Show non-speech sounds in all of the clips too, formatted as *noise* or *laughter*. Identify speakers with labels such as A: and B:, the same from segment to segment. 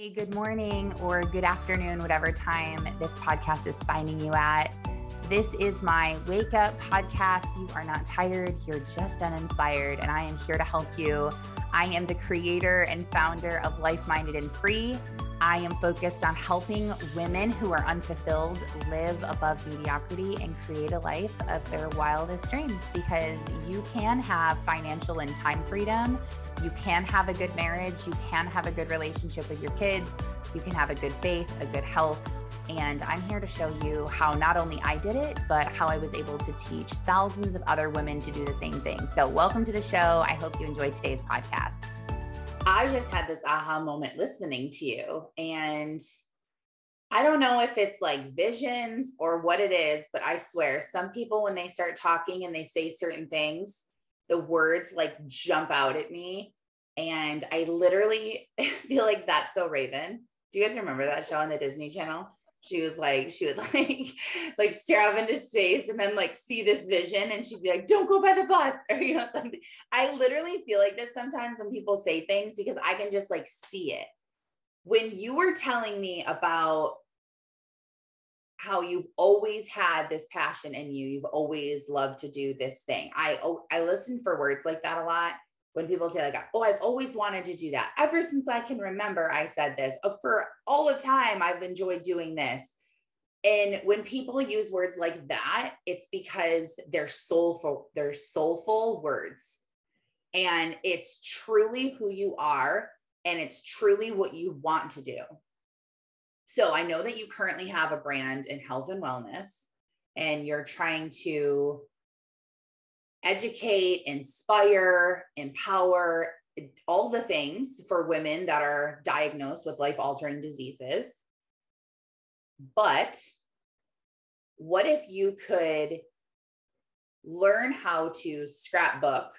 A: Hey, good morning or good afternoon, whatever time this podcast is finding you at. This is my wake up podcast. You are not tired, you're just uninspired, and I am here to help you. I am the creator and founder of Life Minded and Free. I am focused on helping women who are unfulfilled live above mediocrity and create a life of their wildest dreams because you can have financial and time freedom. You can have a good marriage. You can have a good relationship with your kids. You can have a good faith, a good health, and I'm here to show you how not only I did it, but how I was able to teach thousands of other women to do the same thing. So, welcome to the show. I hope you enjoyed today's podcast. I just had this aha moment listening to you. And I don't know if it's like visions or what it is, but I swear some people, when they start talking and they say certain things, the words like jump out at me. And I literally *laughs* feel like that's so Raven. Do you guys remember that show on the Disney Channel? she was like she would *laughs* like like stare off into space and then like see this vision and she'd be like don't go by the bus *laughs* or you know something i literally feel like this sometimes when people say things because i can just like see it when you were telling me about how you've always had this passion in you. You've always loved to do this thing. I oh, i listen for words like that a lot. When people say like oh i've always wanted to do that. Ever since i can remember i said this. Oh, for all the time i've enjoyed doing this. And when people use words like that it's because they're soulful they're soulful words. And it's truly who you are and it's truly what you want to do so i know that you currently have a brand in health and wellness and you're trying to educate, inspire, empower, all the things for women that are diagnosed with life altering diseases. But what if you could learn how to scrapbook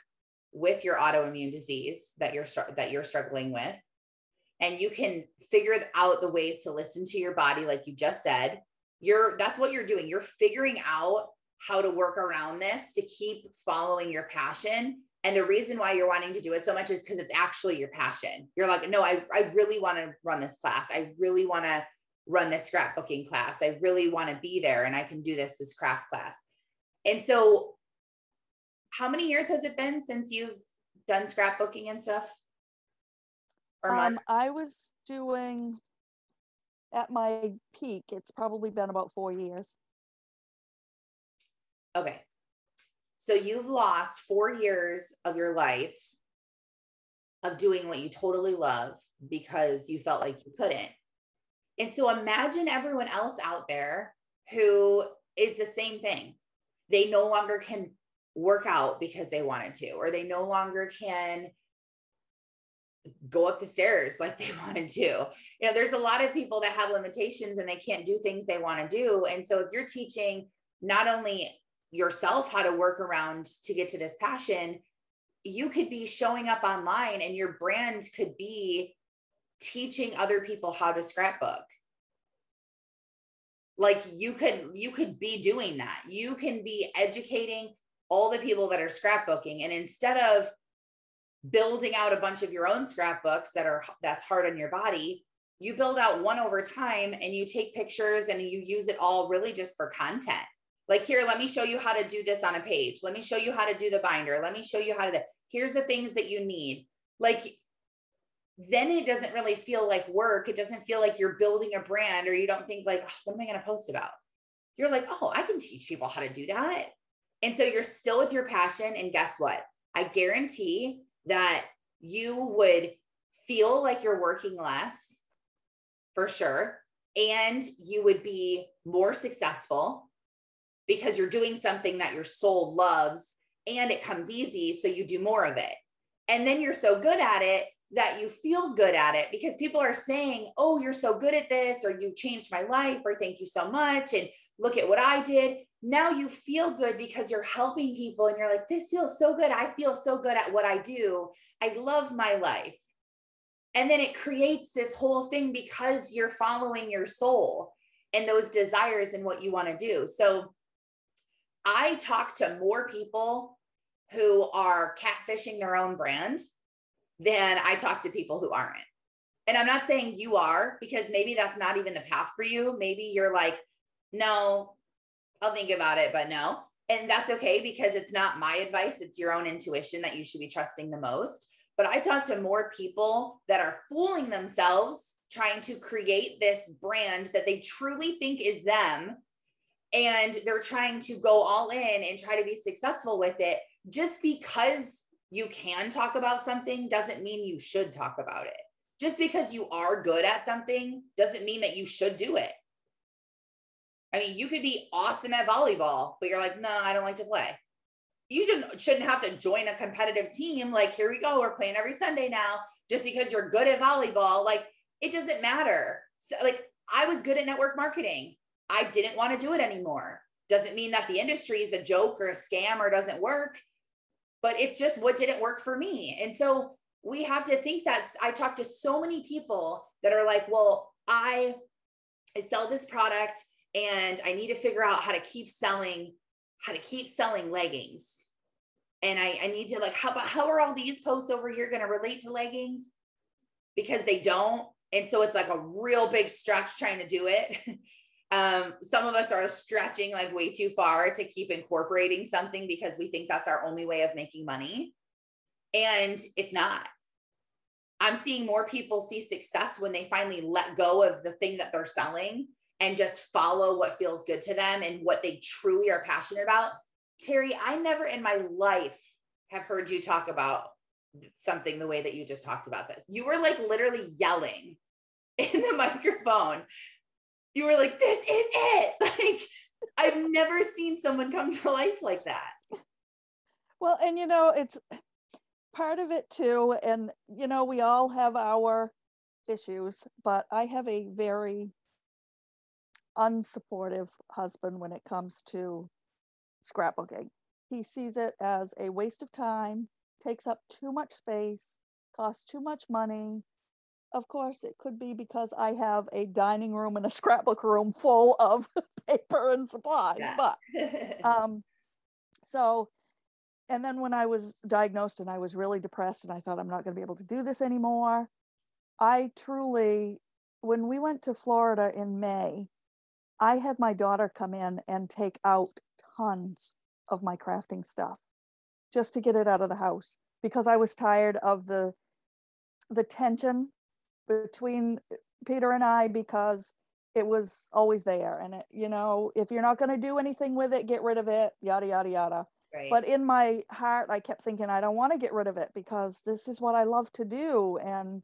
A: with your autoimmune disease that you're that you're struggling with and you can figure out the ways to listen to your body like you just said you're that's what you're doing you're figuring out how to work around this to keep following your passion. And the reason why you're wanting to do it so much is because it's actually your passion. You're like, no, I, I really want to run this class. I really want to run this scrapbooking class. I really want to be there and I can do this, this craft class. And so, how many years has it been since you've done scrapbooking and stuff?
B: Or um, I was doing at my peak, it's probably been about four years.
A: Okay. So you've lost four years of your life of doing what you totally love because you felt like you couldn't. And so imagine everyone else out there who is the same thing. They no longer can work out because they wanted to, or they no longer can go up the stairs like they *laughs* wanted to. You know, there's a lot of people that have limitations and they can't do things they want to do. And so if you're teaching not only yourself how to work around to get to this passion, you could be showing up online and your brand could be teaching other people how to scrapbook like you could you could be doing that you can be educating all the people that are scrapbooking and instead of building out a bunch of your own scrapbooks that are that's hard on your body you build out one over time and you take pictures and you use it all really just for content like, here, let me show you how to do this on a page. Let me show you how to do the binder. Let me show you how to, do, here's the things that you need. Like, then it doesn't really feel like work. It doesn't feel like you're building a brand or you don't think like, oh, what am I going to post about? You're like, oh, I can teach people how to do that. And so you're still with your passion. And guess what? I guarantee that you would feel like you're working less for sure. And you would be more successful because you're doing something that your soul loves and it comes easy. So you do more of it. And then you're so good at it that you feel good at it because people are saying, Oh, you're so good at this, or you changed my life, or thank you so much. And look at what I did. Now you feel good because you're helping people and you're like, This feels so good. I feel so good at what I do. I love my life. And then it creates this whole thing because you're following your soul and those desires and what you want to do. So I talk to more people who are catfishing their own brand than I talk to people who aren't. And I'm not saying you are because maybe that's not even the path for you. Maybe you're like, no, I'll think about it, but no. And that's okay because it's not my advice. It's your own intuition that you should be trusting the most. But I talk to more people that are fooling themselves trying to create this brand that they truly think is them. And they're trying to go all in and try to be successful with it. Just because you can talk about something doesn't mean you should talk about it. Just because you are good at something doesn't mean that you should do it. I mean, you could be awesome at volleyball, but you're like, no, I don't like to play. You shouldn't, shouldn't have to join a competitive team. Like, here we go, we're playing every Sunday now, just because you're good at volleyball. Like, it doesn't matter. So, like, I was good at network marketing. I didn't want to do it anymore. Doesn't mean that the industry is a joke or a scam or doesn't work, but it's just what didn't work for me. And so we have to think that I talk to so many people that are like, well, I, I sell this product and I need to figure out how to keep selling, how to keep selling leggings. And I, I need to like, how about how are all these posts over here going to relate to leggings? Because they don't. And so it's like a real big stretch trying to do it. *laughs* um, some of us are stretching like way too far to keep incorporating something because we think that's our only way of making money. And it's not. I'm seeing more people see success when they finally let go of the thing that they're selling and just follow what feels good to them and what they truly are passionate about. Terry, I never in my life have heard you talk about something the way that you just talked about this. You were like literally yelling *laughs* in the microphone. You were like, this is it. *laughs* Like, I've never seen someone come to life like that.
B: Well, and you know, it's part of it too. And, you know, we all have our issues, but I have a very unsupportive husband when it comes to scrapbooking. He sees it as a waste of time, takes up too much space, costs too much money. Of course, it could be because I have a dining room and a *laughs* scrapbook room full of *laughs* paper and supplies. Yeah. But *laughs* um, so, and then when I was diagnosed and I was really depressed and I thought I'm not going to be able to do this anymore, I truly, when we went to Florida in May, I had my daughter come in and take out tons of my crafting stuff just to get it out of the house because I was tired of the the tension between Peter and I because it was always there. And it, you know if you're not going to do anything with it get rid of it yada yada yada. Right. but in my heart I kept thinking I don't want to get rid of it because this is what I love to do. And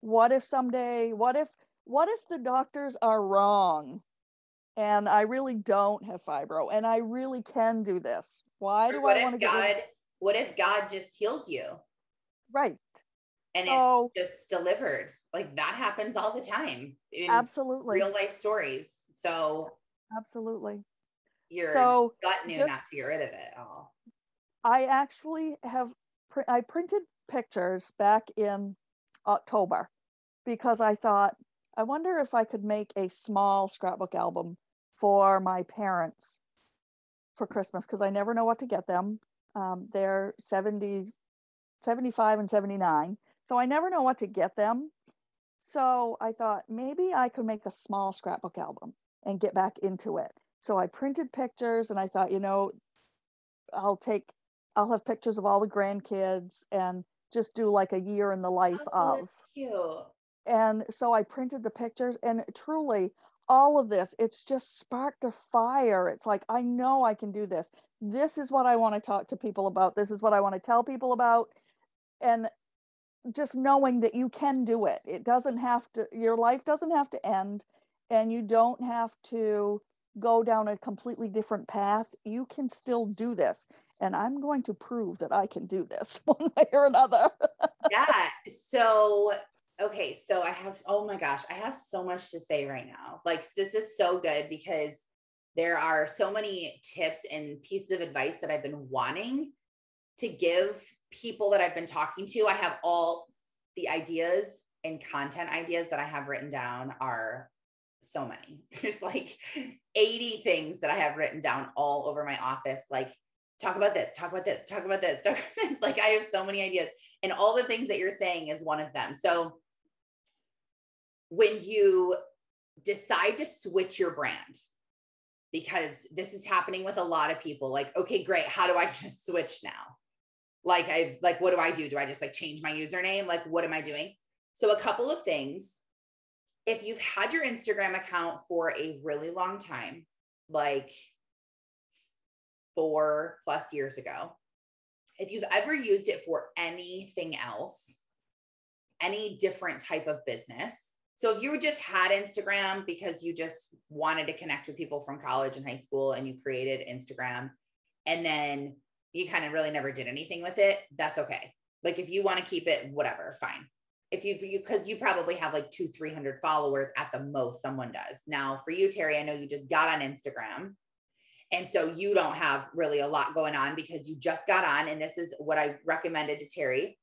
B: what if someday what if what if the doctors are wrong and I really don't have fibro and I really can do this. Why do I want to get
A: God, rid- what if God just heals you?
B: Right.
A: And so, it's just delivered. Like that happens all the time.
B: absolutely.
A: Real life stories. So
B: absolutely.
A: Your so gut knew just, not to get rid of it all.
B: I actually have pr- I printed pictures back in October because I thought I wonder if I could make a small scrapbook album for my parents for Christmas because I never know what to get them. Um, they're 70, 75 and 79. So I never know what to get them. So I thought maybe I could make a small scrapbook album and get back into it. So I printed pictures and I thought, you know, I'll take, I'll have pictures of all the grandkids and just do like a year in the life oh, of.
A: Cute.
B: And so I printed the pictures and truly all of this it's just sparked a fire. It's like i know i can do this. This is what i want to talk to people about. This is what i want to tell people about. And just knowing that you can do it. It doesn't have to your life doesn't have to end and you don't have to go down a completely different path. You can still do this and i'm going to prove that i can do this *laughs* one way or another.
A: Yeah so okay, so I have, oh my gosh, I have so much to say right now. Like, this is so good because there are so many tips and pieces of advice that I've been wanting to give people that I've been talking to. I have all the ideas and content ideas that I have written down are so many. *laughs* There's like 80 things that I have written down all over my office. Like, talk about this, talk about this, talk about this, *laughs* talk about this. Like, I have so many ideas. And all the things that you're saying is one of them. So, when you decide to switch your brand, because this is happening with a lot of people, like, okay, great. How do I *laughs* just switch now? Like, I like, what do I do? Do I just like change my username? Like, what am I doing? So, a couple of things. If you've had your Instagram account for a really long time, like four plus years ago, if you've ever used it for anything else, any different type of business. So if you just had Instagram because you just wanted to connect with people from college and high school and you created Instagram and then you kind of really never did anything with it, that's okay. Like if you want to keep it, whatever, fine. If you, you, cause you probably have like two, 300 followers at the most, someone does. Now for you, Terry, I know you just got on Instagram. And so you don't have really a lot going on because you just got on. And this is what I recommended to Terry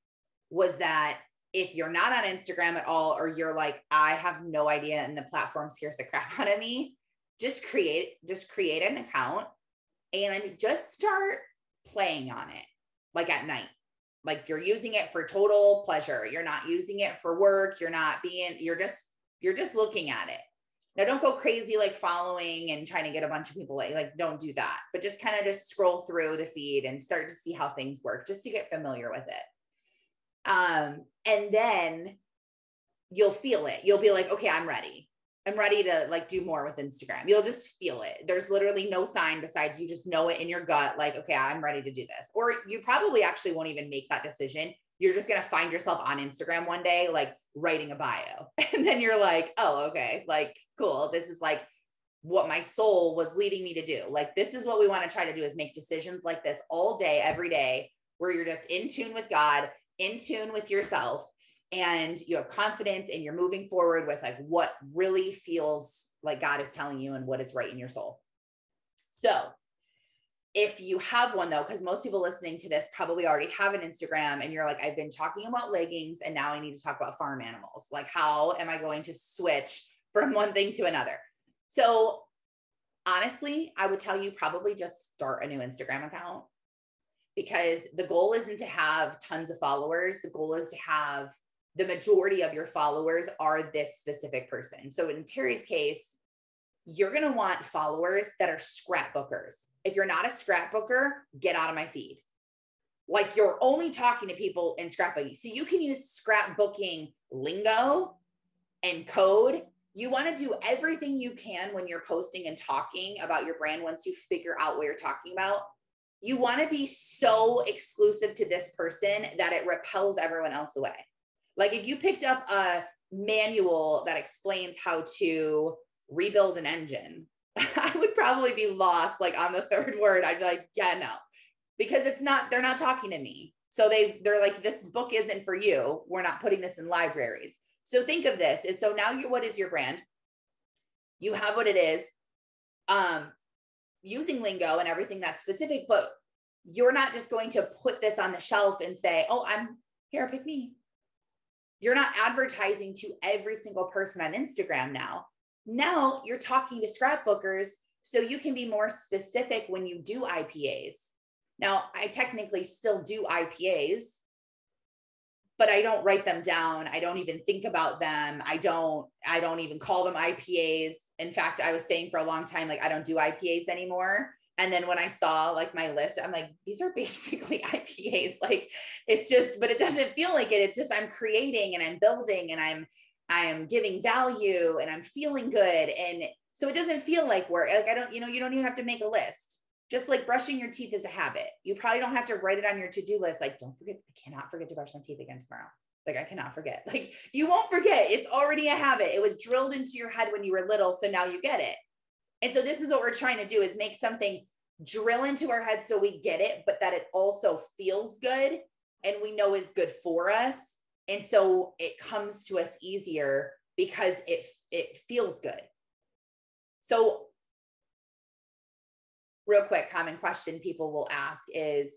A: was that if you're not on Instagram at all, or you're like, I have no idea and the platform scares the crap *laughs* out of me, just create, just create an account and just start playing on it like at night. Like you're using it for total pleasure. You're not using it for work. You're not being, you're just, you're just looking at it. Now don't go crazy like following and trying to get a bunch of people like, like don't do that, but just kind of just scroll through the feed and start to see how things work just to get familiar with it. Um, and then you'll feel it. You'll be like, okay, I'm ready. I'm ready to like do more with Instagram. You'll just feel it. There's literally no sign besides you just know it in your gut, like, okay, I'm ready to do this. Or you probably actually won't even make that decision. You're just going to find yourself on Instagram one day, like writing a bio. *laughs* And then you're like, oh, okay, like, cool. This is like what my soul was leading me to do. Like, this is what we want to try to do is make decisions like this all day, every day, where you're just in tune with God in tune with yourself and you have confidence and you're moving forward with like what really feels like God is telling you and what is right in your soul. So, if you have one though, because most people listening to this probably already have an Instagram and you're like, I've been talking about leggings and now I need to talk about farm animals. Like, how am I going to switch from one thing to another? So, honestly, I would tell you probably just start a new Instagram account because the goal isn't to have tons of followers. The goal is to have the majority of your followers are this specific person. So in Terry's case, you're going to want followers that are scrapbookers. If you're not a scrapbooker, get out of my feed. Like you're only talking to people in scrapbooking. So you can use scrapbooking lingo and code. You want to do everything you can when you're posting and talking about your brand once you figure out what you're talking about you want to be so exclusive to this person that it repels everyone else away. Like if you picked up a manual that explains how to rebuild an engine, *laughs* I would probably be lost like on the third word. I'd be like, yeah, no. Because it's not they're not talking to me. So they they're like this book isn't for you. We're not putting this in libraries. So think of this is so now you what is your brand? You have what it is. Um using lingo and everything that's specific, but you're not just going to put this on the shelf and say, oh, I'm here, pick me. You're not advertising to every single person on Instagram now. Now you're talking to scrapbookers so you can be more specific when you do IPAs. Now, I technically still do IPAs, but I don't write them down. I don't even think about them. I don't I don't even call them IPAs in fact, I was saying for a long time, like, I don't do IPAs anymore. And then when I saw like my list, I'm like, these are *laughs* basically IPAs. Like it's just, but it doesn't feel like it. It's just I'm creating and I'm building and I'm I'm giving value and I'm feeling good. And so it doesn't feel like work. Like I don't, you know, you don't even have to make a list. Just like brushing your teeth is a habit. You probably don't have to write it on your to-do list. Like, don't forget, I cannot forget to brush my teeth again tomorrow. Like I cannot forget. *laughs* Like you won't forget. It's already a habit. It was drilled into your head when you were little, so now you get it. And so this is what we're trying to do is make something drill into our head so we get it, but that it also feels good and we know is good for us. And so it comes to us easier because it it feels good. So real quick common question people will ask is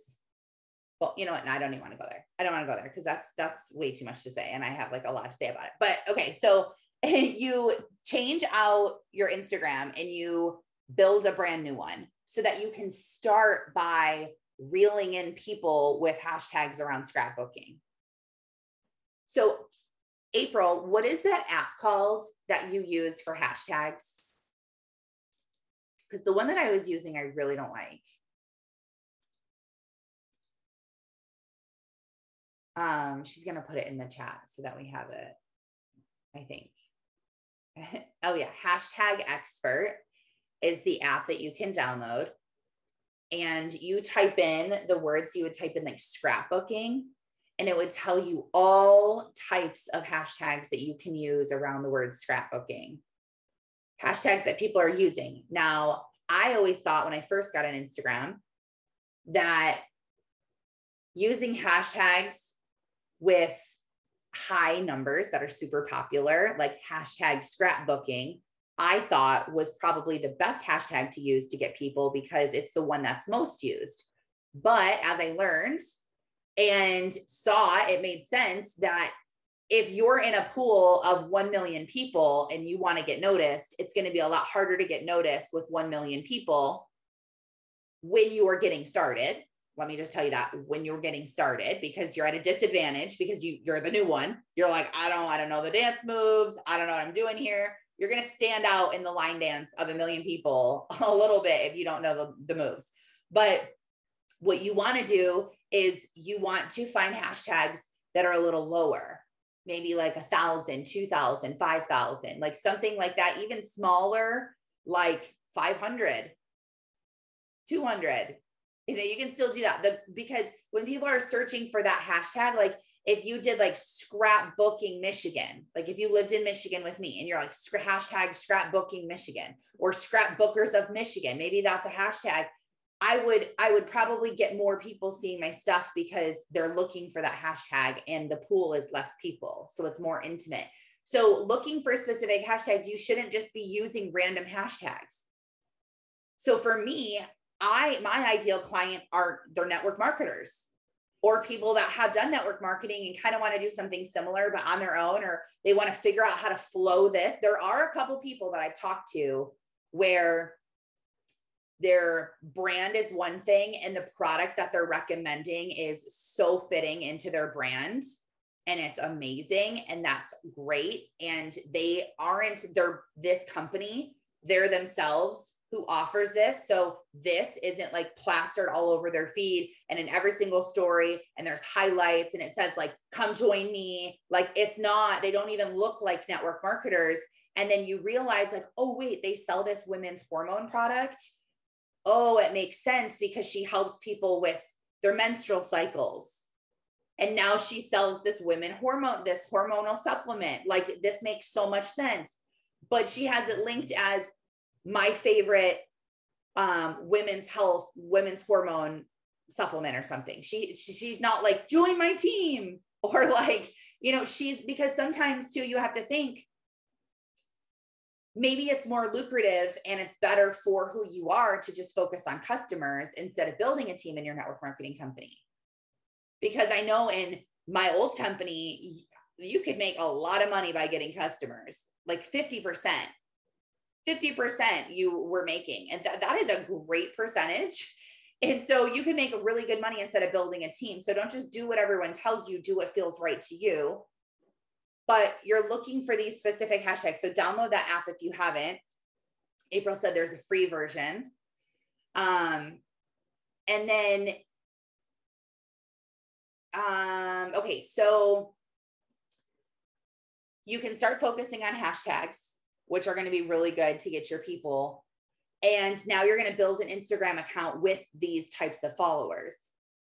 A: well, you know what? No, I don't even want to go there. I don't want to go there because that's that's way too much to say, and I have like a lot to say about it. But okay, so *laughs* you change out your Instagram and you build a brand new one so that you can start by reeling in people with hashtags around scrapbooking. So April, what is that app called that you use for hashtags? Because the one that I was using, I really don't like. Um, she's gonna put it in the chat so that we have it. I think. *laughs* oh yeah, hashtag expert is the app that you can download. And you type in the words you would type in like scrapbooking, and it would tell you all types of hashtags that you can use around the word scrapbooking. Hashtags that people are using. Now, I always thought when I first got on Instagram that using hashtags with high numbers that are super popular, like hashtag scrapbooking, I thought was probably the best hashtag to use to get people because it's the one that's most used. But as I learned and saw, it made sense that if you're in a pool of 1 million people and you want to get noticed, it's going to be a lot harder to get noticed with 1 million people when you are getting started let me just tell you that when you're getting started because you're at a disadvantage because you you're the new one you're like i don't i don't know the dance moves i don't know what i'm doing here. You're going to stand out in the line dance of a million people *laughs* a little bit if you don't know the, the moves. But what you want to do is you want to find hashtags that are a little lower maybe like a thousand two thousand five thousand like something like that even smaller like 500 200 you know you can still do that. The because when people are searching for that hashtag like if you did like scrapbooking michigan like if you lived in michigan with me and you're like hashtag scrapbooking michigan or scrapbookers of michigan maybe that's a hashtag i would i would probably get more people seeing my stuff because they're looking for that hashtag and the pool is less people so it's more intimate. So looking for specific hashtags you shouldn't just be using random hashtags. So for me I my ideal client are their network marketers or people that have done network marketing and kind of want to do something similar but on their own or they want to figure out how to flow this. There are a couple people that I've talked to where their brand is one thing and the product that they're recommending is so fitting into their brand and it's amazing and that's great and they aren't they're this company they're themselves who offers this. So this isn't like plastered all over their feed and in every single story and there's highlights and it says like come join me. Like it's not they don't even look like network marketers and then you realize like oh wait, they sell this women's hormone product. Oh, it makes sense because she helps people with their menstrual cycles. And now she sells this women hormone this hormonal supplement. Like this makes so much sense. But she has it linked as my favorite um, women's health, women's hormone supplement or something. She, she she's not like join my team *laughs* or like you know she's because sometimes too you have to think maybe it's more lucrative and it's better for who you are to just focus on customers instead of building a team in your network marketing company. Because I know in my old company, you could make a lot of money by getting customers, like 50%. 50% you were making. And th- that is a great percentage. And so you can make really good money instead of building a team. So don't just do what everyone tells you, do what feels right to you. But you're looking for these specific hashtags. So download that app if you haven't. April said there's a free version. Um, and then, um, okay, so you can start focusing on hashtags which are going to be really good to get your people. And now you're going to build an Instagram account with these types of followers.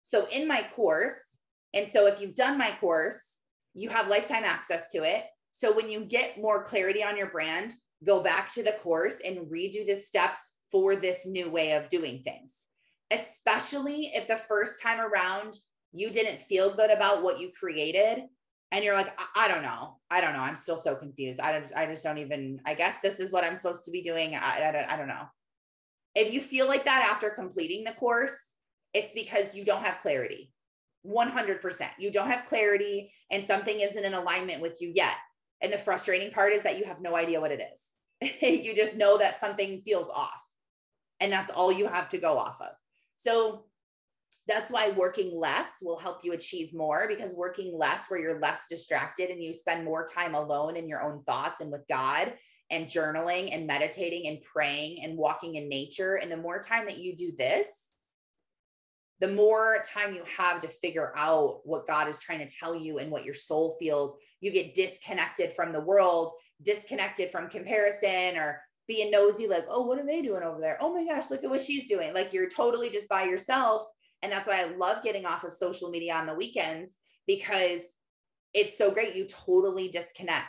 A: So in my course, and so if you've done my course, you have lifetime access to it. So when you get more clarity on your brand, go back to the course and redo the steps for this new way of doing things. Especially if the first time around you didn't feel good about what you created and you're like I, I, don't know. I don't know. I'm still so confused. I i just don't even i guess this is what i'm supposed to be doing. I, I, don't, I don't know. If you feel like that after completing the course it's because you don't have clarity. 100% you don't have clarity and something isn't in alignment with you yet. And the frustrating part is that you have no idea what it is. *laughs* You just know that something feels off. And that's all you have to go off of. So that's why working less will help you achieve more because working less where you're less distracted and you spend more time alone in your own thoughts and with God and journaling and meditating and praying and walking in nature. And the more time that you do this the more time you have to figure out what God is trying to tell you and what your soul feels. You get disconnected from the world disconnected from comparison or being nosy like oh what are they doing over there? Oh my gosh look at what she's doing. Like you're totally just by yourself and that's why I love getting off of social media on the weekends because it's so great. You totally disconnect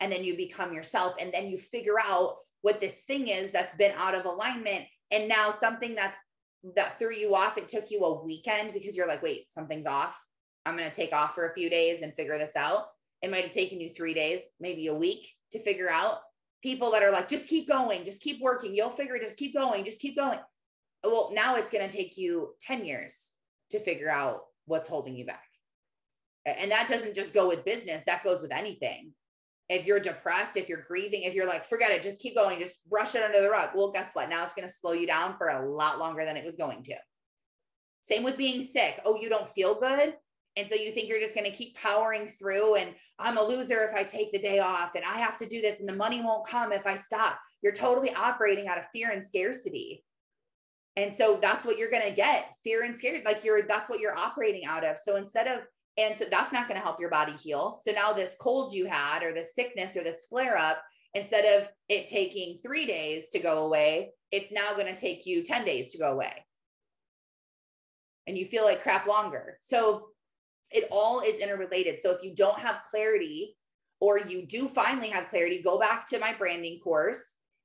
A: and then you become yourself. And then you figure out what this thing is that's been out of alignment. And now something that's that threw you off, it took you a weekend because you're like, wait, something's off. I'm going to take off for a few days and figure this out. It might have taken you three days, maybe a week to figure out. People that are like, just keep going, just keep working. You'll figure it, just keep going, just keep going well, now it's going to take you 10 years to figure out what's holding you back. And that doesn't just go with business, that goes with anything. If you're depressed, if you're grieving, if you're like, forget it, just keep going, just brush it under the rug. Well, guess what? Now it's going to slow you down for a lot longer than it was going to. Same with being sick. Oh, you don't feel good. And so you think you're just going to keep powering through and I'm a loser if I take the day off and I have to do this and the money won't come if I stop. You're totally operating out of fear and scarcity. And so that's what you're going to get fear and scared. Like you're, that's what you're operating out of. So instead of, and so that's not going to help your body heal. So now this cold you had, or this sickness, or this flare up, instead of it taking three days to go away, it's now going to take you 10 days to go away. And you feel like crap longer. So it all is interrelated. So if you don't have clarity, or you do finally have clarity, go back to my branding course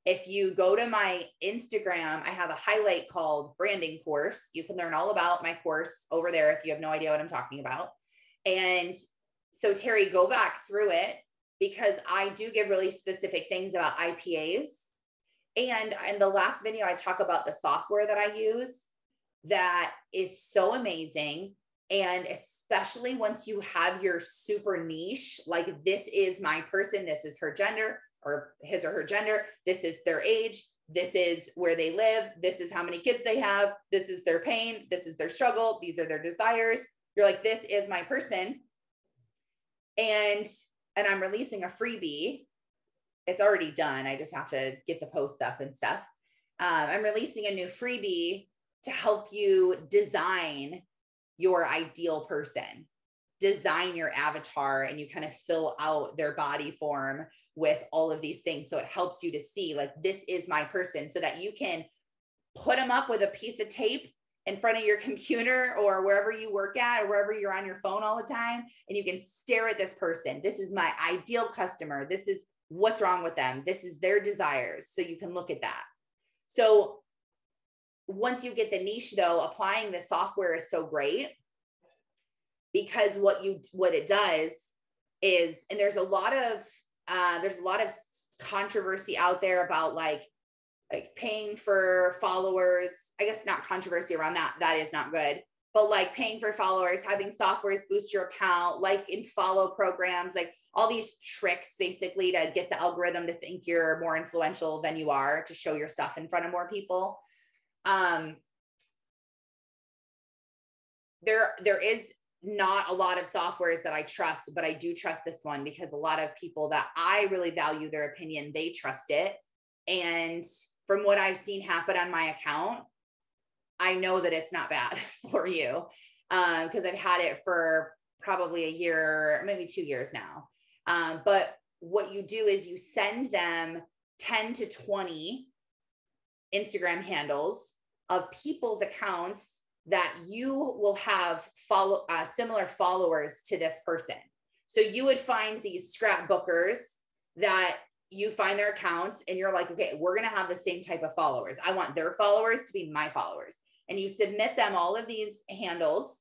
A: if you go to my Instagram, I have a highlight called branding course. You can learn all about my course over there if you have no idea what I'm talking about. And so, Terry, go back through it because I do give really specific things about IPAs. And in the last video, I talk about the software that I use that is so amazing. And especially once you have your super niche, like this is my person, this is her gender, or his or her gender. This is their age. This is where they live. This is how many kids they have. This is their pain. This is their struggle. These are their desires. You're like, this is my person. And and I'm releasing a freebie. It's already done. I just have to get the post up and stuff. Um, I'm releasing a new freebie to help you design your ideal person design your avatar and you kind of fill out their body form with all of these things. So it helps you to see, like, this is my person, so that you can put them up with a piece of tape in front of your *laughs* computer or wherever you work at or wherever you're on your phone all the time. And you can stare at this person. This is my ideal customer. This is what's wrong with them. This is their desires. So you can look at that. So once you get the niche, though, applying the software is so great because what you what it does is and there's a lot of uh, there's a lot of controversy out there about like like paying for followers. I guess not controversy around that that is not good but like paying for followers having softwares boost your account like in follow programs like all these tricks basically to get the algorithm to think you're more influential than you are to show your stuff in front of more people. Um there there is not a lot of softwares that I trust, but I do trust this one because a lot of people that I really value their opinion, they trust it. And from what I've seen happen on my account, I know that it's not bad *laughs* for you because um, I've had it for probably a year, maybe two years now. Um, but what you do is you send them 10 to 20 Instagram handles of people's accounts that you will have follow uh, similar followers to this person. So you would find these scrapbookers that you find their accounts and you're like, okay, we're going to have the same type of followers. I want their followers to be my followers. And you submit them all of these handles.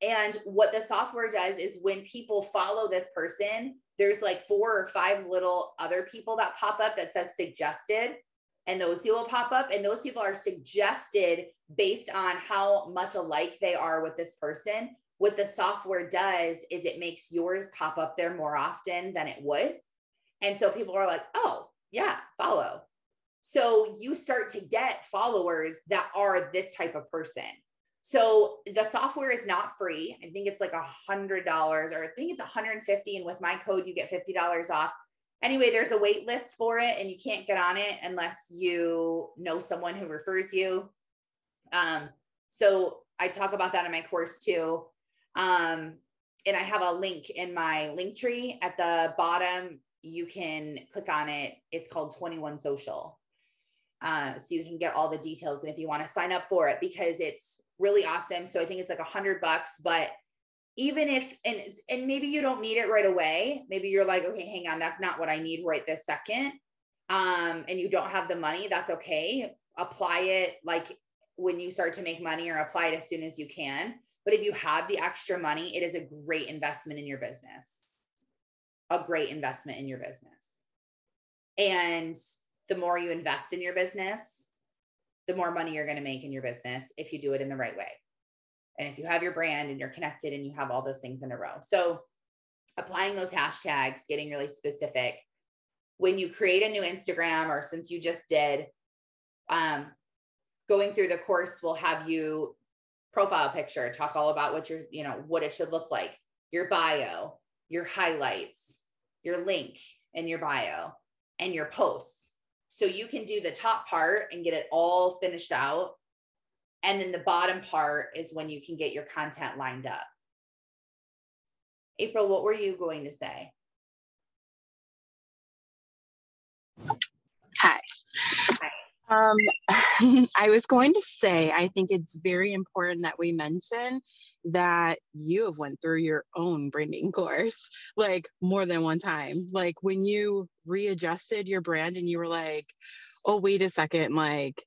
A: And what the software does is when people follow this person, there's like four or five little other people that pop up that says suggested and those people pop up and those people are suggested based on how much alike they are with this person what the software does is it makes yours pop up there more often than it would and so people are like oh yeah follow so you start to get followers that are this type of person So the software is not free. I think it's like a hundred dollars, or I think it's 150. And with my code, you get $50 off. Anyway, there's a wait list for it, and you can't get on it unless you know someone who refers you. Um, so I talk about that in my course too. Um, and I have a link in my Linktree at the bottom. You can click on it. It's called 21 Social. Uh, so you can get all the details. And if you want to sign up for it, because it's really awesome. So I think it's like a hundred bucks, but even if and and maybe you don't need it right away. Maybe you're like okay hang on that's not what i need right this second. Um and you don't have the money that's okay. Apply it like when you start to make money or apply it as soon as you can. But if you have the extra money it is a great investment in your business. A great investment in your business. And the more you invest in your business the more money you're going to make in your business if you do it in the right way and if you have your brand and you're connected and you have all those things in a row. So applying those hashtags, getting really specific. When you create a new Instagram or since you just did, um, going through the course will have you profile picture, talk all about what your, you know, what it should look like, your bio, your highlights, your link in your bio, and your posts. So you can do the top part and get it all finished out and then the bottom part is when you can get your content lined up. April, what were you going to say?
C: Hi. Hi. Um, *laughs* I was going to say, I think it's very important that we mention that you have went through your own branding course, like more than one time. Like when you readjusted your brand and you were like, oh, wait a second, like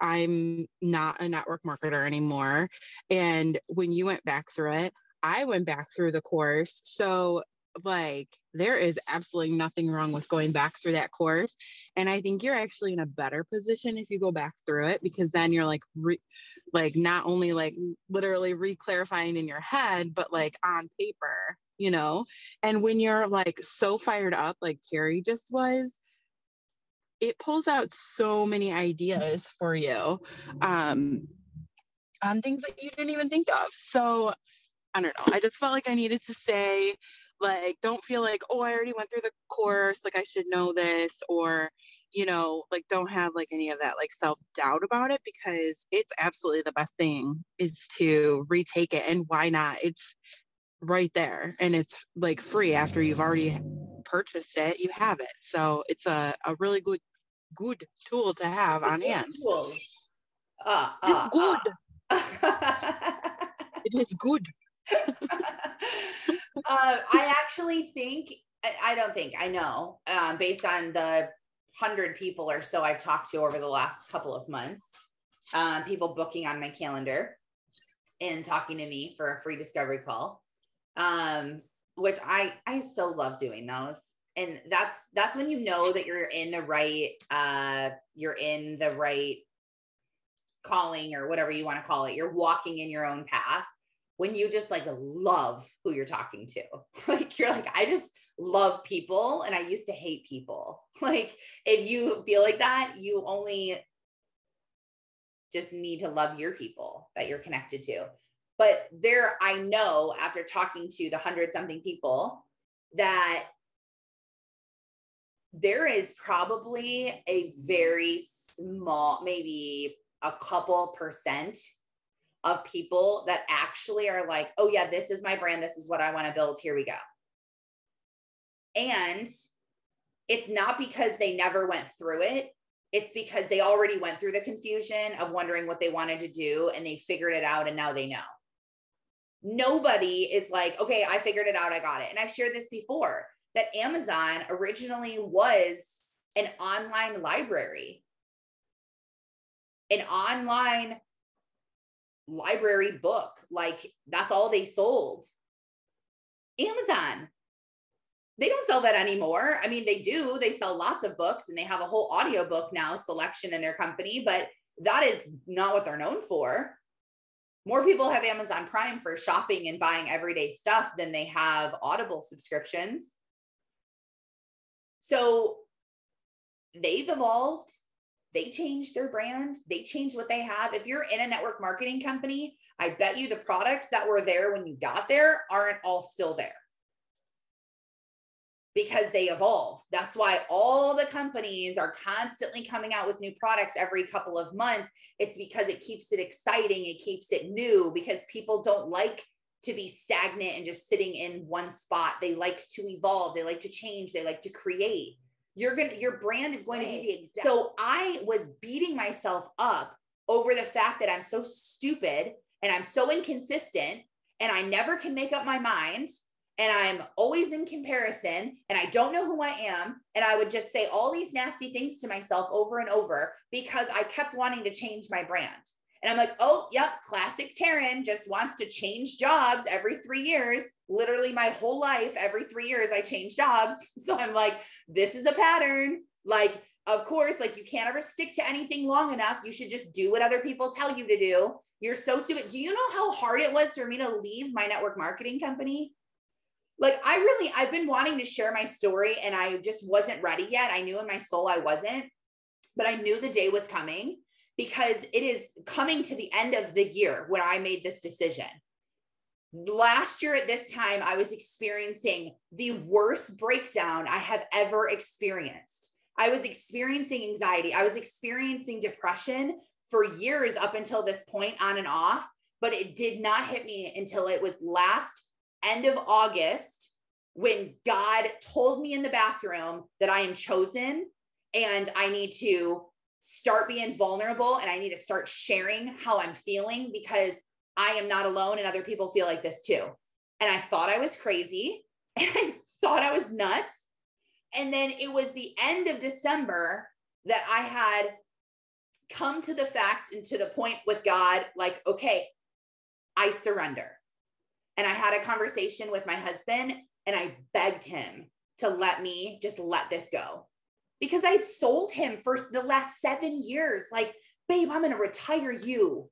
C: I'm not a network marketer anymore. And when you went back through it, I went back through the course. So, like, there is absolutely nothing wrong with going back through that course. And I think you're actually in a better position if you go back through it because then you're like, re- like, not only like literally re clarifying in your head, but like on paper, you know? And when you're like so fired up, like Terry just was, it pulls out so many ideas for you um, on things that you didn't even think of. So I don't know. I just felt like I needed to say, like, don't feel like, oh, I already went through the course, like I should know this, or, you know, like don't have like any of that like self doubt about it because it's absolutely the best thing is to retake it. And why not? It's right there and it's like free after you've already purchased it you have it so it's a, a really good good tool to have on hand. Uh, uh, it's good. Uh. *laughs* it is good. *laughs*
A: Uh, I actually think, I don't think, I know, um, based on the hundred people or so I've talked to over the last couple of months, um, people booking on my calendar and talking to me for a free discovery call, um, which I I so love doing those and that's that's when you know that you're in the right uh you're in the right calling or whatever you want to call it. You're walking in your own path when you just like love who you're talking to. *laughs* Like you're like i just love people and i used to hate people. *laughs* Like if you feel like that you only just need to love your people that you're connected to. But there i know after talking to the hundred something people that there is probably a very small, maybe a couple percent of people that actually are like, oh, yeah, this is my brand. This is what I want to build. Here we go. And it's not because they never went through it. It's because they already went through the confusion of wondering what they wanted to do and they figured it out and now they know. Nobody is like, okay, I figured it out. I got it. And I've shared this before that Amazon originally was an online library, an online library book. Like that's all they sold. Amazon. They don't sell that anymore. I mean, they do. They sell lots of books and they have a whole audiobook now selection in their company, but that is not what they're known for. More people have Amazon Prime for shopping and buying everyday stuff than they have Audible subscriptions. So they've evolved they change their brand, they change what they have. If you're in a network marketing company, I bet you the products that were there when you got there aren't all still there because they evolve. That's why all the companies are constantly coming out with new products every couple of months. It's because it keeps it exciting, it keeps it new because people don't like to be stagnant and just sitting in one spot. They like to evolve, they like to change, they like to create. You're going to your brand is going right. to be the exact. So I was beating myself up over the fact that I'm so stupid and I'm so inconsistent and I never can make up my mind and I'm always in comparison and I don't know who I am. And I would just say all these nasty things to myself over and over because I kept wanting to change my brand. And I'm like, oh, yep, classic Taryn just wants to change jobs every three years. Literally, my whole life, every three years, I change jobs. *laughs* So I'm like, this is a pattern. Like, of course, like you can't ever stick to anything long enough. You should just do what other people tell you to do. You're so stupid. Do you know how hard it was for me to leave my network marketing company? Like, I really, I've been wanting to share my story and I just wasn't ready yet. I knew in my soul I wasn't, but I knew the day was coming because it is coming to the end of the year when I made this decision. Last year at this time, I was experiencing the worst breakdown I have ever experienced. I was experiencing anxiety. I was experiencing depression for years up until this point, on and off, but it did not hit me until it was last end of August when God told me in the bathroom that I am chosen and I need to start being vulnerable and I need to start sharing how I'm feeling because I am not alone and other people feel like this too. And I thought I was crazy *laughs* and I thought I was nuts. And then it was the end of December that I had come to the fact and to the point with God like, okay, I surrender. And I had a conversation with my husband and I begged him to let me just let this go because I'd sold him for the last seven years. Like, babe, I'm going to retire you.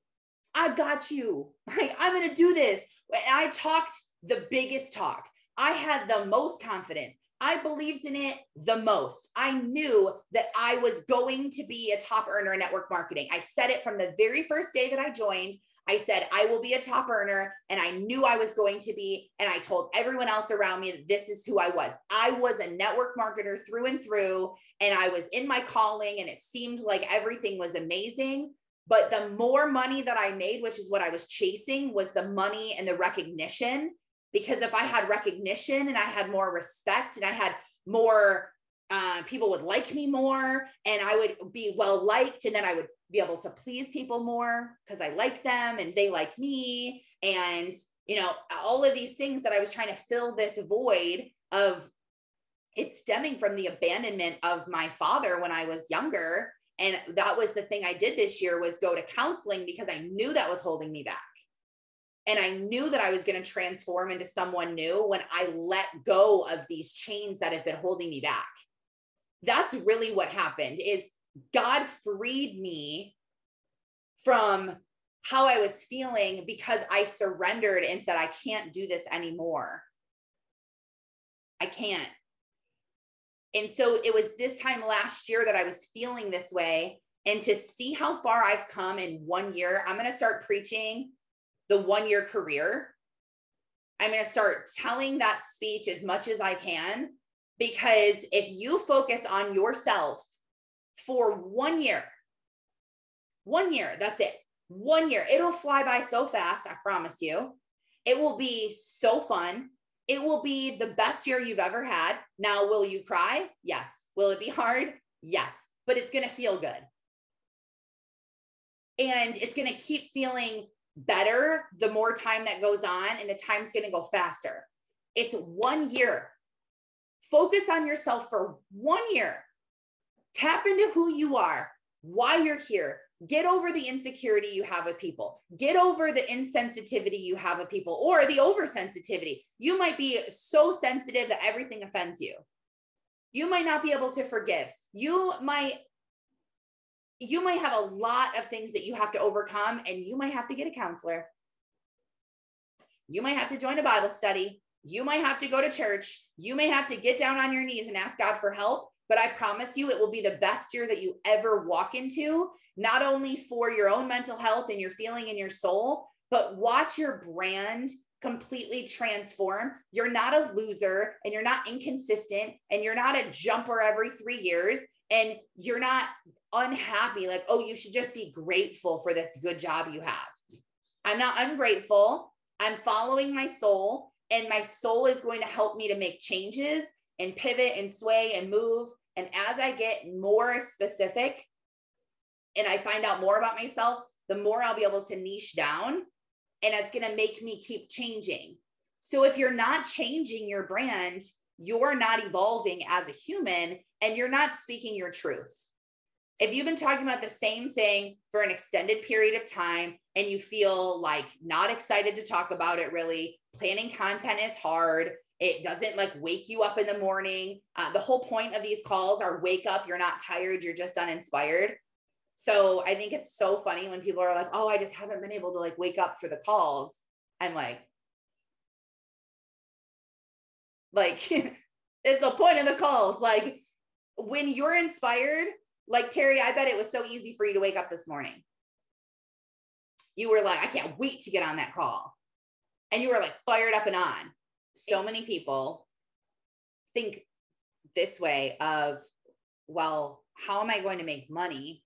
A: I got you. *laughs* Like, I'm going to do this. I talked the biggest talk. I had the most confidence. I believed in it the most. I knew that I was going to be a top earner in network marketing. I said it from the very first day that I joined. I said, I will be a top earner. And I knew I was going to be. And I told everyone else around me that this is who I was. I was a network marketer through and through. And I was in my calling, and it seemed like everything was amazing. But the more money that I made, which is what I was chasing, was the money and the recognition. Because if I had recognition and I had more respect and I had more uh, people would like me more and I would be well liked and then I would be able to please people more because I like them and they like me. And, you know, all of these things that I was trying to fill this void of it stemming from the abandonment of my father when I was younger. And that was the thing I did this year was go to counseling because I knew that was holding me back. And I knew that I was going to transform into someone new when I let go of these chains that have been holding me back that's really what happened is God freed me from how I was feeling because I surrendered and said, I can't do this anymore. I can't. And so it was this time last year that I was feeling this way. And to see how far I've come in one year, I'm going to start preaching the one year career. I'm going to start telling that speech as much as I can because if you focus on yourself for one year, one year, that's it. One year, it'll fly by so fast, I promise you. It will be so fun. It will be the best year you've ever had. Now, will you cry? Yes. Will it be hard? Yes, but it's going to feel good. And it's going to keep feeling better the more time that goes on, and the time's going to go faster. It's one year Focus on yourself for one year. Tap into who you are, why you're here. Get over the insecurity you have with people. Get over the insensitivity you have with people or the oversensitivity. You might be so sensitive that everything offends you. You might not be able to forgive. You might you might have a lot of things that you have to overcome and you might have to get a counselor. You might have to join a Bible study. You might have to go to church. You may have to get down on your knees and ask God for help. But I promise you it will be the best year that you ever walk into, not only for your own mental health and your feeling and your soul, but watch your brand completely transform. You're not a loser and you're not inconsistent and you're not a jumper every three years and you're not unhappy. Like, oh, you should just be grateful for this good job you have. I'm not ungrateful. I'm following my soul and my soul is going to help me to make changes and pivot and sway and move. And as I get more specific and I find out more about myself, the more I'll be able to niche down and it's going to make me keep changing. So if you're not changing your brand, you're not evolving as a human and you're not speaking your truth. If you've been talking about the same thing for an extended period of time and you feel like not excited to talk about it really, planning content is hard. It doesn't like wake you up in the morning. Uh, the whole point of these calls are wake up, you're not tired, you're just uninspired. So I think it's so funny when people are like, oh, I just haven't been able to like wake up for the calls. I'm like, like *laughs* it's the point of the calls. Like when you're inspired, like Terry, I bet it was so easy for you to wake up this morning. You were like, I can't wait to get on that call. And you were like fired up and on. So many people think this way of, well, how am I going to make money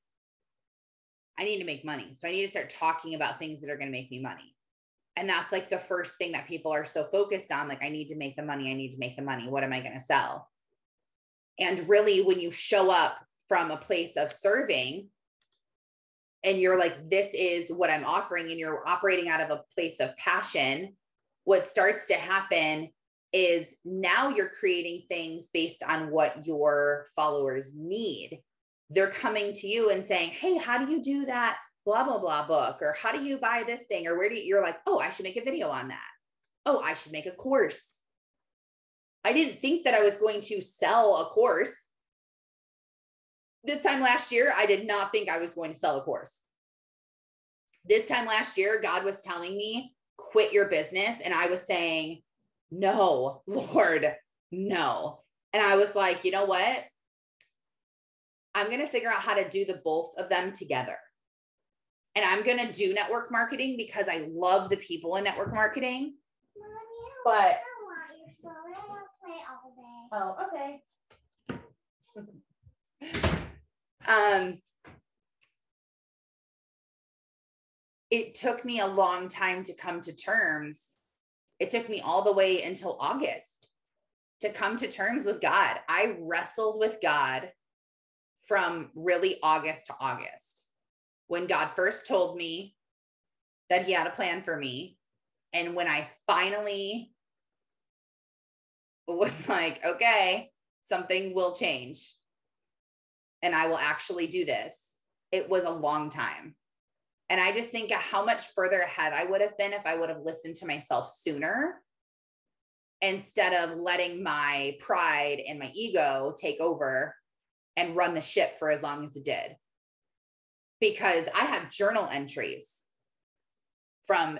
A: I need to make money. So I need to start talking about things that are going to make me money. And that's like the first thing that people are so focused on. Like, I need to make the money. I need to make the money. What am I going to sell? And really, when you show up from a place of serving and you're like, this is what I'm offering, and you're operating out of a place of passion, what starts to happen is now you're creating things based on what your followers need they're coming to you and saying, Hey, how do you do that? Blah, blah, blah book, or how do you buy this thing? Or where do you, you're like, Oh, I should make a video on that. Oh, I should make a course. I didn't think that I was going to sell a course. This time last year, I did not think I was going to sell a course. This time last year, God was telling me, quit your business. And I was saying, no, *laughs* Lord, no. And I was like, you know what? I'm going to figure out how to do the both of them together. And I'm going to do network marketing because I love the people in network marketing. Mommy, but Oh, okay. *laughs* um it took me a long time to come to terms. It took me all the way until August to come to terms with God. I wrestled with God from really August to August when God first told me that He had a plan for me. And when I finally was *laughs* like, okay, something will change and I will actually do this, it was a long time. And I just think how much further ahead I would have been if I would have listened to myself sooner instead of letting my pride and my ego take over and run the ship for as long as it did. Because I have journal entries from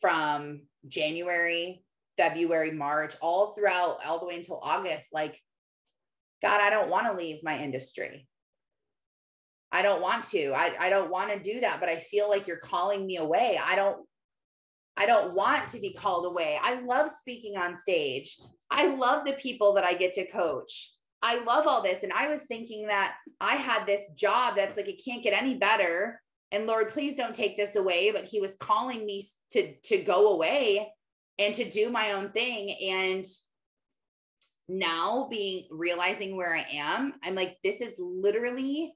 A: from January, February, March, all throughout all the way until August like God, I don't want to leave my industry. I don't want to. I, I don't want to do that, but I feel like you're calling me away. I don't I don't want to be called away. I love speaking on stage. I love the people that I get to coach. I love all this. And I was thinking that I had this job that's like, it can't get any better. And Lord, please don't take this away. But he was calling me to, to go away and to do my own thing. And now being realizing where I am, I'm like, this is literally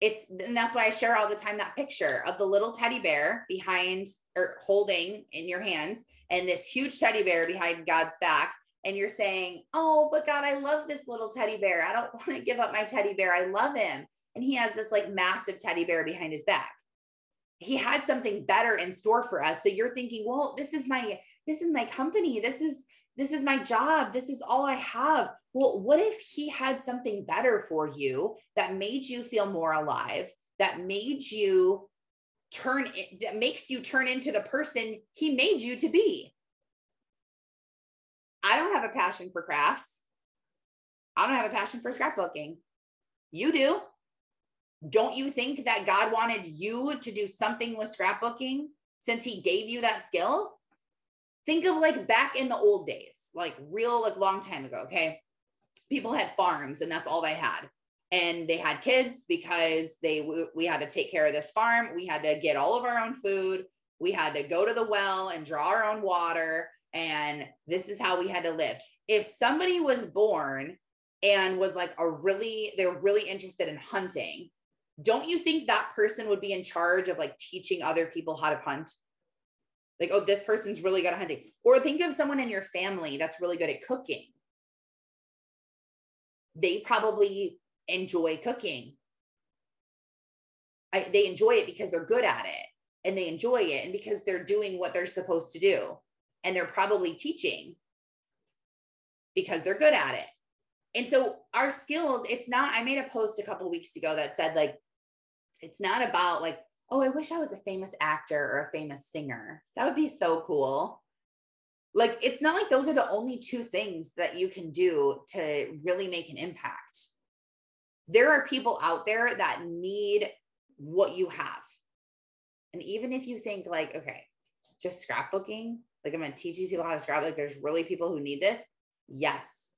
A: it's and that's why I share all the time that picture of the little teddy bear behind or holding in your hands and this huge teddy bear behind God's back and you're saying, Oh, but God, I love this little teddy bear. I don't *laughs* want to give up my teddy bear. I love him. And he has this like massive teddy bear behind his back. He has something better in store for us. So you're thinking, well, this is my this is my company. This is this is my job. This is all I have. Well, what if he had something better for you that made you feel more alive, that made you turn that makes you turn into the person he made you to be? I don't have a passion for crafts. I don't have a passion for scrapbooking. You do. Don't you think that God wanted you to do something with scrapbooking since he gave you that skill? Think of like back in the old days, like real, like long time ago. Okay. People had farms and that's all they had. And they had kids because they, we had to take care of this farm. We had to get all of our own food. We had to go to the well and draw our own water. And this is how we had to live. If somebody was born and was like a really, they were really interested in hunting, don't you think that person would be in charge of like teaching other people how to hunt? Like, oh, this person's really good at hunting. Or think of someone in your family that's really good at cooking. They probably enjoy cooking. I, they enjoy it because they're good at it and they enjoy it and because they're doing what they're supposed to do. And they're probably teaching because they're good at it. And so our skills, it's not, I made a post a couple weeks ago that said, like, it's not about like, oh, I wish I was a famous actor or a famous singer. That would be so cool. Like, it's not like those are the only two things that you can do to really make an impact. There are people out there that need what you have. And even if you think, like, okay, just scrapbooking, like I'm going to teach these people how to scrap, like, there's really people who need this. Yes.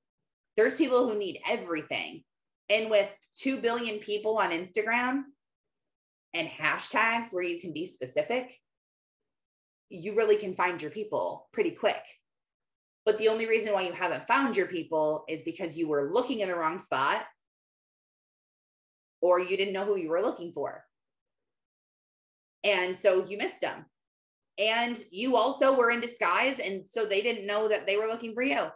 A: There's people who need everything. And with 2 billion people on Instagram, and hashtags where you can be specific, you really can find your people pretty quick. But the only reason why you haven't found your people is because you were looking in the wrong spot or you didn't know who you were looking for. And so you missed them. And you also were in disguise. And so they didn't know that they were looking for you.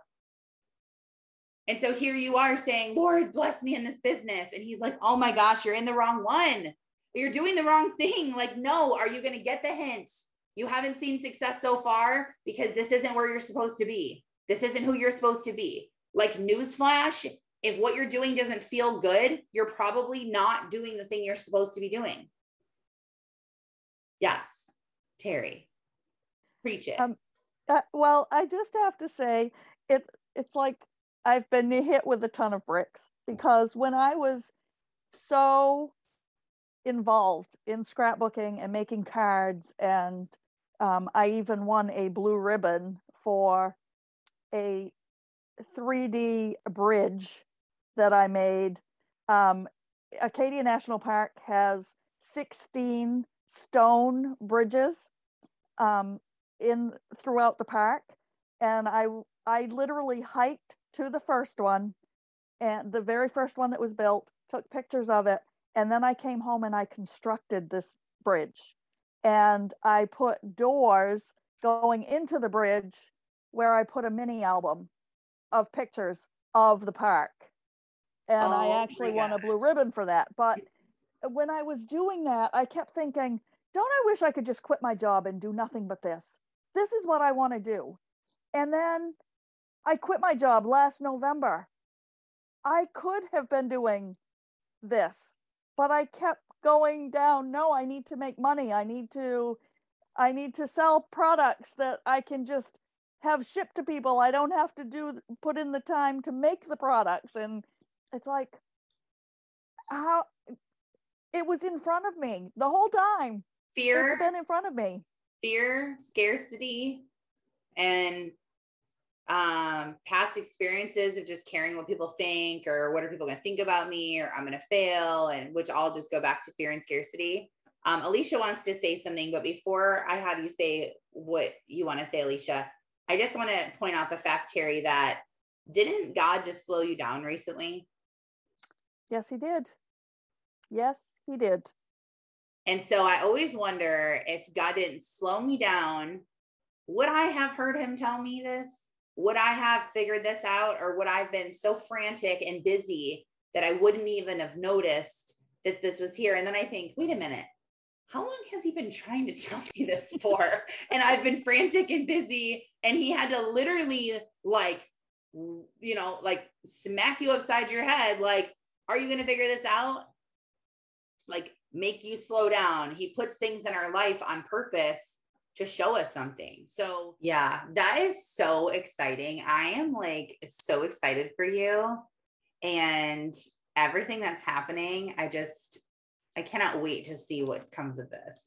A: And so here you are saying, Lord, bless me in this business. And he's like, oh my gosh, you're in the wrong one you're doing the wrong thing. Like, no, are you going to get the hint? You haven't seen success so far because this isn't where you're supposed to be. This isn't who you're supposed to be. Like, newsflash, if what you're doing doesn't feel good, you're probably not doing the thing you're supposed to be doing. Yes, Terry, preach it. Um,
B: uh, well, I just have to say it. It's like I've been hit with a ton of bricks because when I was so involved in scrapbooking and making cards and um, i even won a blue ribbon for a 3d bridge that i made. Um, acadia national park has 16 stone bridges um, in throughout the park and i i literally hiked to the first one and the very first one that was built took pictures of it and then I came home and I constructed this bridge. And I put doors going into the bridge where I put a mini album of pictures of the park. And oh, I actually won a blue ribbon for that. But when I was doing that, I kept thinking, don't I wish I could just quit my job and do nothing but this? This is what I want to do. And then I quit my job last November. I could have been doing this but I kept going down. No, I need to make money. I need to I need to sell products that I can just have shipped to people. I don't have to do put in the time to make the products and it's like how it was in front of me the whole time.
A: Fear
B: it's been in front of me.
A: Fear, scarcity, and um, past experiences of just caring what people think or what are people going to think about me or I'm going to fail, and which all just go back to fear and scarcity. Um, Alicia wants to say something, but before I have you say what you want to say, Alicia, I just want to point out the fact, Terry, that didn't God just slow you down recently?
B: Yes, he did. Yes, he did.
A: And so I always wonder if God didn't slow me down, would I have heard him tell me this? Would I have figured this out or would I have been so frantic and busy that I wouldn't even have noticed that this was here? And then I think, wait a minute, how long has he been trying to tell me this for? *laughs* and I've been frantic and busy. And he had to literally, like, you know, like smack you upside your head. Like, are you going to figure this out? Like, make you slow down. He puts things in our life on purpose to show us something. So, yeah, that is so exciting. I am like so excited for you. And everything that's happening, I just, I cannot wait to see what comes of this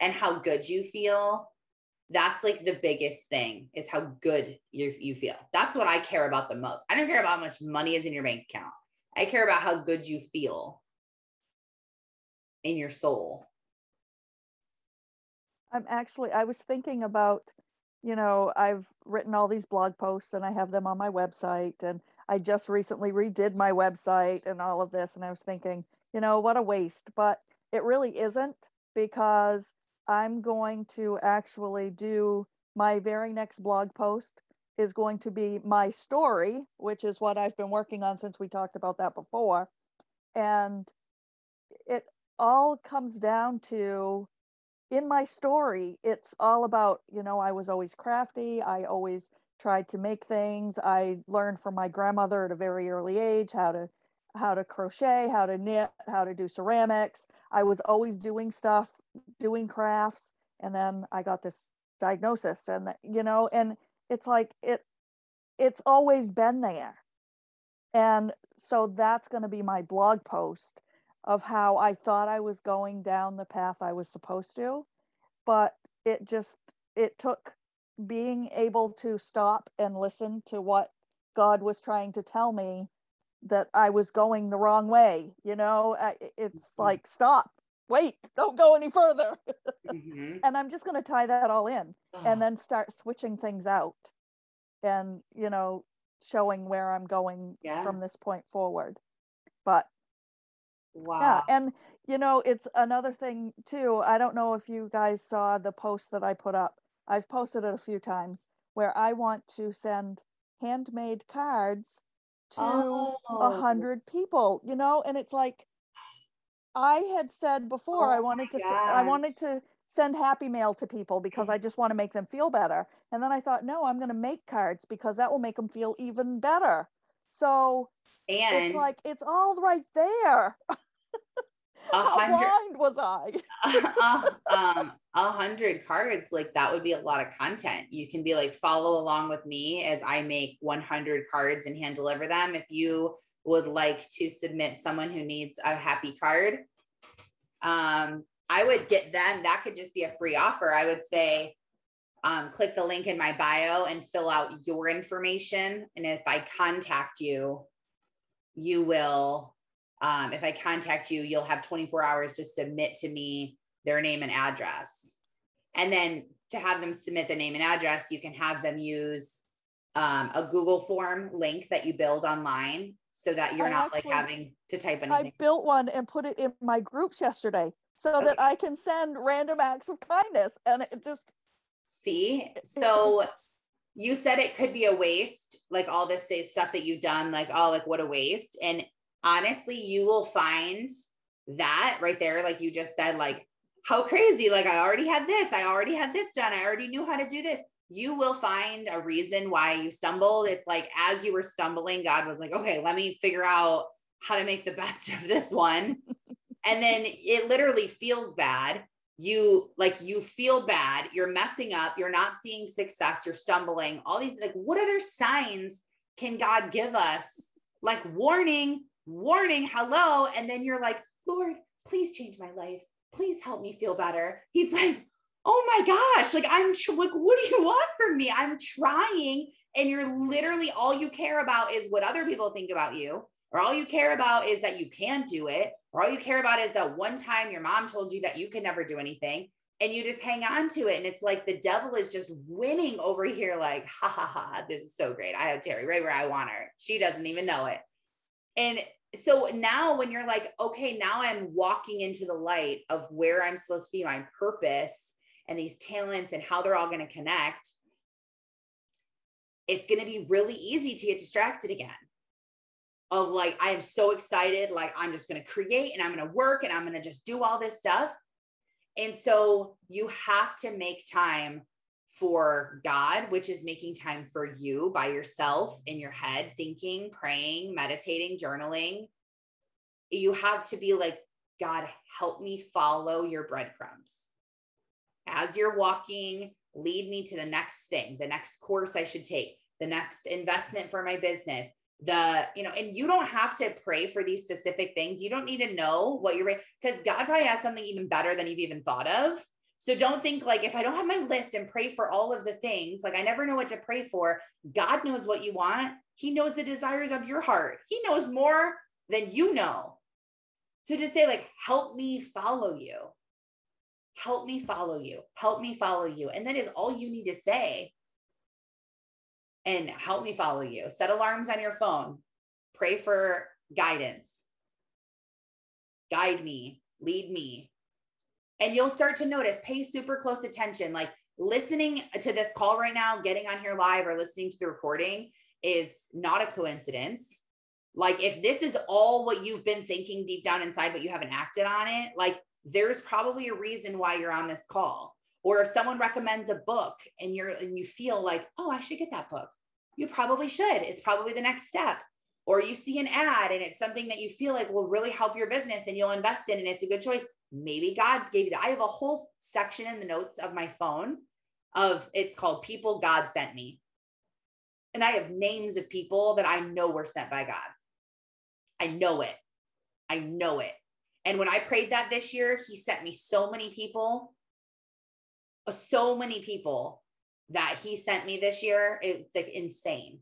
A: and how good you feel. That's like the biggest thing is how good you, you feel. That's what I care about the most. I don't care about how much money is in your bank account. I care about how good you feel in your soul.
B: I'm actually, I was thinking about, you know, I've written all these blog posts and I have them on my website. And I just recently redid my website and all of this. And I was thinking, you know, what a waste. But it really isn't because I'm going to actually do my very next blog post is going to be my story, which is what I've been working on since we talked about that before. And it all comes down to in my story, it's all about, you know, I was always crafty. I always tried to make things. I learned from my grandmother at a very early age how to how to crochet, how to knit, how to do ceramics. I was always doing stuff, doing crafts, and then I got this diagnosis and you know, and it's like it it's always been there. And so that's going to be my blog post of how I thought I was going down the path I was supposed to, but it just it took being able to stop and listen to what God was trying to tell me that I was going the wrong way. You know, it's mm-hmm. like, stop, wait, don't go any further. *laughs* mm-hmm. And I'm just going to tie that all in and then start switching things out and, you know, showing where I'm going yeah. from this point forward. But Wow. Yeah. And, you know, it's another thing too. I don't know if you guys saw the post that I put up. I've posted it a few times where I want to send handmade cards to a oh. hundred people, you know, and it's like I had said before oh I wanted to God. I wanted to send happy mail to people because I just want to make them feel better. And then I thought, no, I'm going to make cards because that will make them feel even better. So and it's like it's all right there. *laughs* How blind was I? *laughs*
A: uh, um, a hundred cards, like that would be a lot of content. You can be like, follow along with me as I make 100 cards and hand deliver them. If you would like to submit someone who needs a happy card, um, I would get them. That could just be a free offer. I would say, um, click the link in my bio and fill out your information. And if I contact you, you will um, if I contact you, you'll have 24 hours to submit to me their name and address. And then to have them submit the name and address, you can have them use um, a Google form link that you build online so that you're I not actually, like having to type anything.
B: I built one and put it in my groups yesterday so okay. that I can send random acts of kindness. And it just
A: see. So you said it could be a waste, like all this stuff that you've done, like, oh, like what a waste. And honestly, you will find that right there, like you just said, like, how crazy. Like, I already had this, I already had this done, I already knew how to do this. You will find a reason why you stumbled. It's like as you were stumbling, God was like, okay, let me figure out how to make the best *laughs* of this one. and then it literally feels bad. You like you feel bad, you're messing up, you're not seeing success, you're stumbling. All these like what other signs can God give us? Like warning, warning, hello. And then you're like, Lord, please change my life. Please help me feel better. He's like, oh my gosh, like I'm tr- like, what do you want from me? I'm trying. And you're literally all you care about is what other people think about you, or all you care about is that you can't do it, or all you care about is that one time your mom told you that you can never do anything. And you just hang on to it. And it's like the devil is just winning over here, like, ha ha ha, this is so great. I have Terry right where I want her. She doesn't even know it. And so now when you're like, okay, now I'm walking into the light of where I'm supposed to be, my purpose and these talents and how they're all going to connect, it's going to be really easy to get distracted again. Of like, I am so excited, like, I'm just going to create and I'm going to work and I'm going to just do all this stuff. And so you have to make time for God, which is making time for you by yourself in your head, thinking, praying, meditating, journaling. You have to be like, God, help me follow your breadcrumbs. As you're walking, lead me to the next thing, the next course I should take, the next investment for my business, the you know and you don't have to pray for these specific things. You don't need to know what you're because god probably has something even better than you've even thought of. So don't think like if i don't have my list and pray for all of the things like i never know what to pray for. God knows what you want. He knows the desires of your heart. He knows more than you know. So to say like help me follow you. Help me follow you. Help me follow you. And that is all you need to say and help me follow you. Set alarms on your phone. Pray for guidance. Guide me, lead me. And you'll start to notice, pay super close attention. Like listening to this call right now, getting on here live or listening to the recording is not a coincidence. Like if this is all what you've been thinking deep down inside, but you haven't acted on it, like there's probably a reason why you're on this call or if someone recommends a book and you're and you feel like oh i should get that book. You probably should. It's probably the next step. Or you see an ad and it's something that you feel like will really help your business and you'll invest in and it's a good choice. Maybe god gave you that. I have a whole section in the notes of my phone of it's called people god sent me. And i have names of people that i know were sent by god. I know it. I know it. And when i prayed that this year he sent me so many people Uh, so many people that he sent me this year. It's like insane.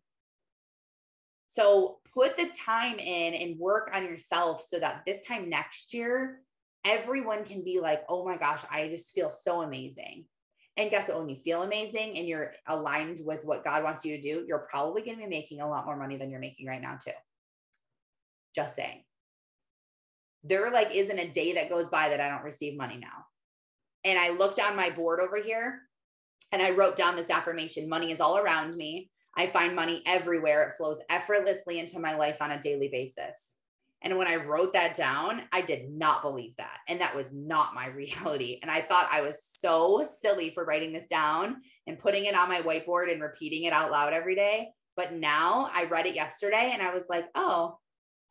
A: So put the time in and work on yourself so that this time next year, everyone can be like, oh my gosh, I just feel so amazing. And guess what? When you feel amazing and you're aligned with what God wants you to do, you're probably going to be making a lot more money than you're making right now, too. Just saying. There like isn't a day that goes by that I don't receive money now and I looked on my board over here and I wrote down this affirmation money is all around me. I find money everywhere. It flows effortlessly into my life on a daily basis. And when I wrote that down, I did not believe that. And that was not my *laughs* reality. And I thought I was so silly for writing this down and putting it on my whiteboard and repeating it out loud every day. But now I read it yesterday and I was like, oh,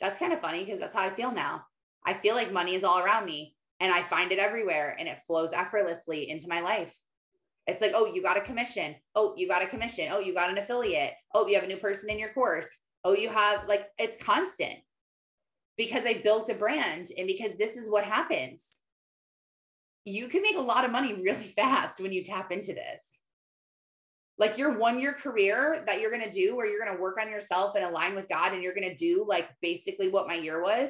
A: that's kind of funny because that's how I feel now. I feel like money is all around me and I find it everywhere and it flows effortlessly into my life. It's like, oh, you got a commission. Oh, you got a commission. Oh, you got an affiliate. Oh, you have a new person in your course. Oh, you have like it's constant because I built a brand and because this is what happens. You can make a lot of money really *laughs* fast when you tap into this. Like your one year career that you're going to do, where you're going to work on yourself and align with God, and you're going to do like basically what my year was.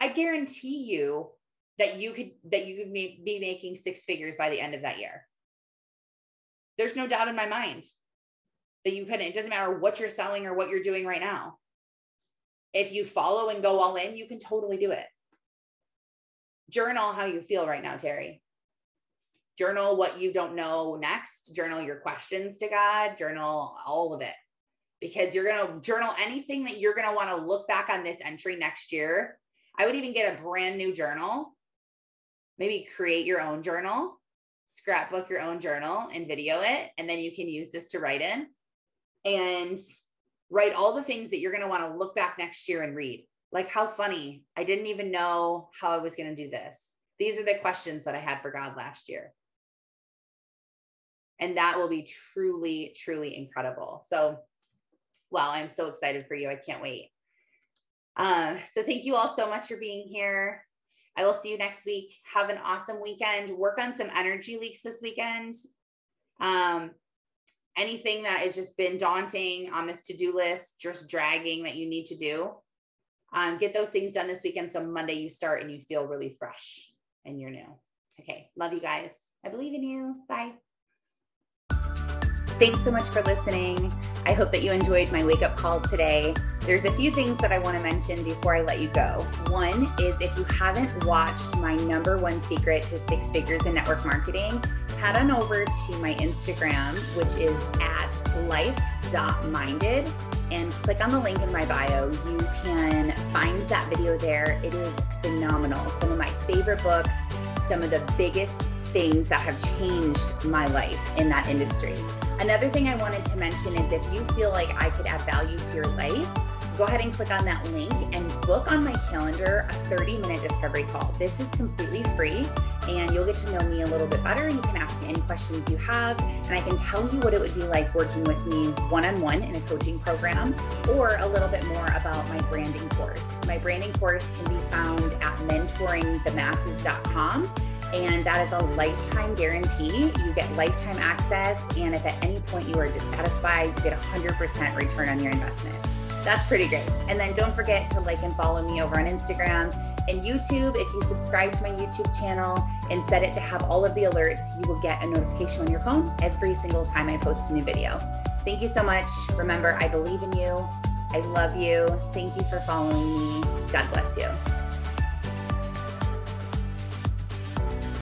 A: I guarantee you that you could that you could be making six figures by the end of that year. There's no doubt in my mind that you couldn't. It doesn't matter what you're selling or what you're doing right now. If you follow and go all in, you can totally do it. Journal how you feel right now, Terry. Journal what you don't know next. Journal your questions to God. Journal all of it because you're going to journal anything that you're going to want to look back on this entry next year. I would even get a brand new journal maybe create your own journal, scrapbook your own journal and video it. And then you can use this to write in and write all the things that you're going to want to look back next year and read. Like, how funny. I didn't even know how I was going to do this. These are the questions that I had for God last year. And that will be truly, truly incredible. So, wow, I'm so excited for you. I can't wait. Um, so, thank you all so much for being here. I will see you next week. Have an awesome weekend. Work on some energy leaks this weekend. Um, anything that has just been daunting on this to do list, just dragging that you need to do, um, get those things done this weekend. So Monday you start and you feel really fresh and you're new. Okay. Love you guys. I believe in you. Bye. Thanks so much for listening. I hope that you enjoyed my wake up call today. There's a few things that I want to mention before I let you go. One is if you haven't watched my number one secret to six figures in network marketing, head on over to my Instagram, which is at life.minded, and click on the link in my bio. You can find that video there. It is phenomenal. Some of my favorite books, some of the biggest things that have changed my life in that industry. Another thing I wanted to mention is if you feel like I could add value to your life, go ahead and click on that link and book on my calendar a 30 minute discovery call. This is completely free and you'll get to know me a little bit better. You can ask me any questions you have, and I can tell you what it would be like working with me one on one in a coaching program or a little bit more about my branding course. My branding course can be found at mentoringthemasses.com and that is a lifetime guarantee. You get lifetime access, and if at any point you are dissatisfied, you get 100% return on your investment. That's pretty great. And then don't forget to like and follow me over on Instagram and YouTube. If you subscribe to my YouTube channel and set it to have all of the alerts, you will get a notification on your phone every single time I post a new video. Thank you so much. Remember, I believe in you. I love you. Thank you for following me. God bless you.